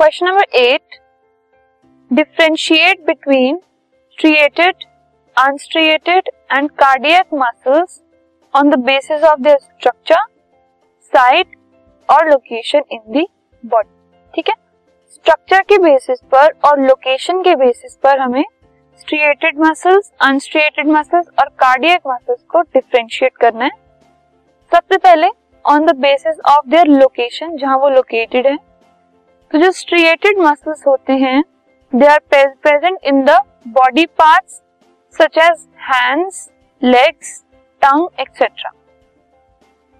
Question number eight differentiate between striated unstriated and cardiac muscles on the basis of their structure site और location in the body ठीक है? Structure के basis पर और location के basis पर हमें स्ट्रिएटेड मसल्स अनस्ट्रिएटेड मसल्स और कार्डियक मसल्स को डिफ्रेंशिएट करना है। सबसे पहले on the basis of their location जहाँ वो लोकेटेड है तो जो स्ट्रिएटेड मसल्स होते हैं they are present in the body parts such as hands legs tongue etcetera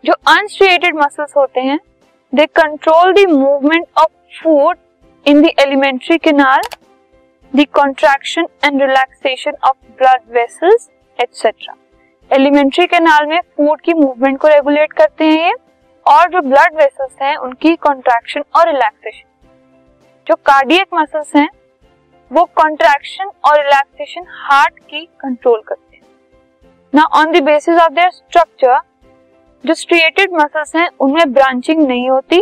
जो अनस्ट्रिएटेड मसल्स होते हैं they control the movement of food in the alimentary canal the contraction and relaxation of blood vessels etcetera alimentary canal में food की movement को regulate करते हैं ये, और जो ब्लड वेसल्स हैं, उनकी कॉन्ट्रैक्शन और रिलैक्सेशन जो कार्डियक मसल्स हैं, वो कॉन्ट्रैक्शन और रिलैक्सेशन हार्ट की कंट्रोल करते हैं। ना on the basis of their structure जो स्ट्रिएटेड मसल्स हैं, उनमें ब्रांचिंग नहीं होती।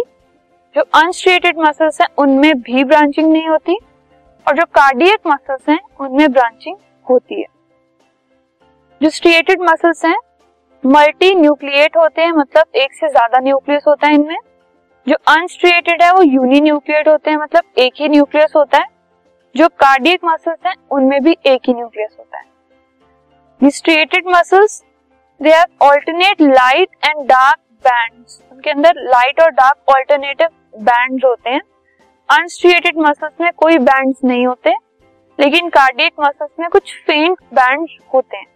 जो अनस्ट्रिएटेड मसल्स हैं, उनमें भी ब्रांचिंग नहीं होती। और जो कार्डियक मसल्स हैं, उनमें ब्रांचिंग होती है। जो स्ट्रिएटेड मसल्स हैं मल्टी न्यूक्लिएट होते हैं मतलब एक से ज़्यादा न्यूक्लियस होता है इनमें। जो अनस्ट्रिएटेड है, वो यूनि न्यूक्लिएट होते हैं। मतलब एक ही न्यूक्लियस होता है। जो कार्डियक मसल्स हैं, उनमें भी एक ही न्यूक्लियस होता है। Striated muscles they are alternate light and dark bands उनके अंदर लाइट और डार्क ऑल्टरनेटिव बैंड्स होते हैं। अनस्ट्रिएटेड मसल्स में कोई बैंड्स नहीं होते, लेकिन कार्डियक मसल्स में कुछ फेंट बैंड्स होते हैं।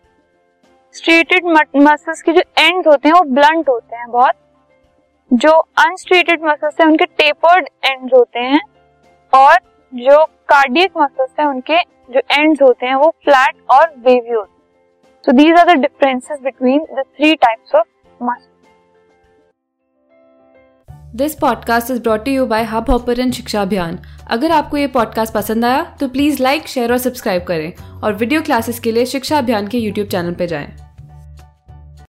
स्ट्रेटेड मसल्स के जो एंड्स होते हैं, वो ब्लंट होते हैं बहुत। जो अनस्ट्रेटेड मसल्स है, उनके टेपर्ड एंड्स होते हैं और जो कार्डियक मसल्स है, उनके जो एंड्स होते हैं, वो फ्लैट और वेवी होते हैं. So these are the differences between the three types of muscle this podcast is brought you by hubhopper Shiksha Abhiyan अगर आपको ये पॉडकास्ट पसंद आया तो प्लीज़ लाइक शेयर और सब्सक्राइब करें और वीडियो क्लासेस के लिए शिक्षा अभियान के यूट्यूब चैनल पर जाएँ।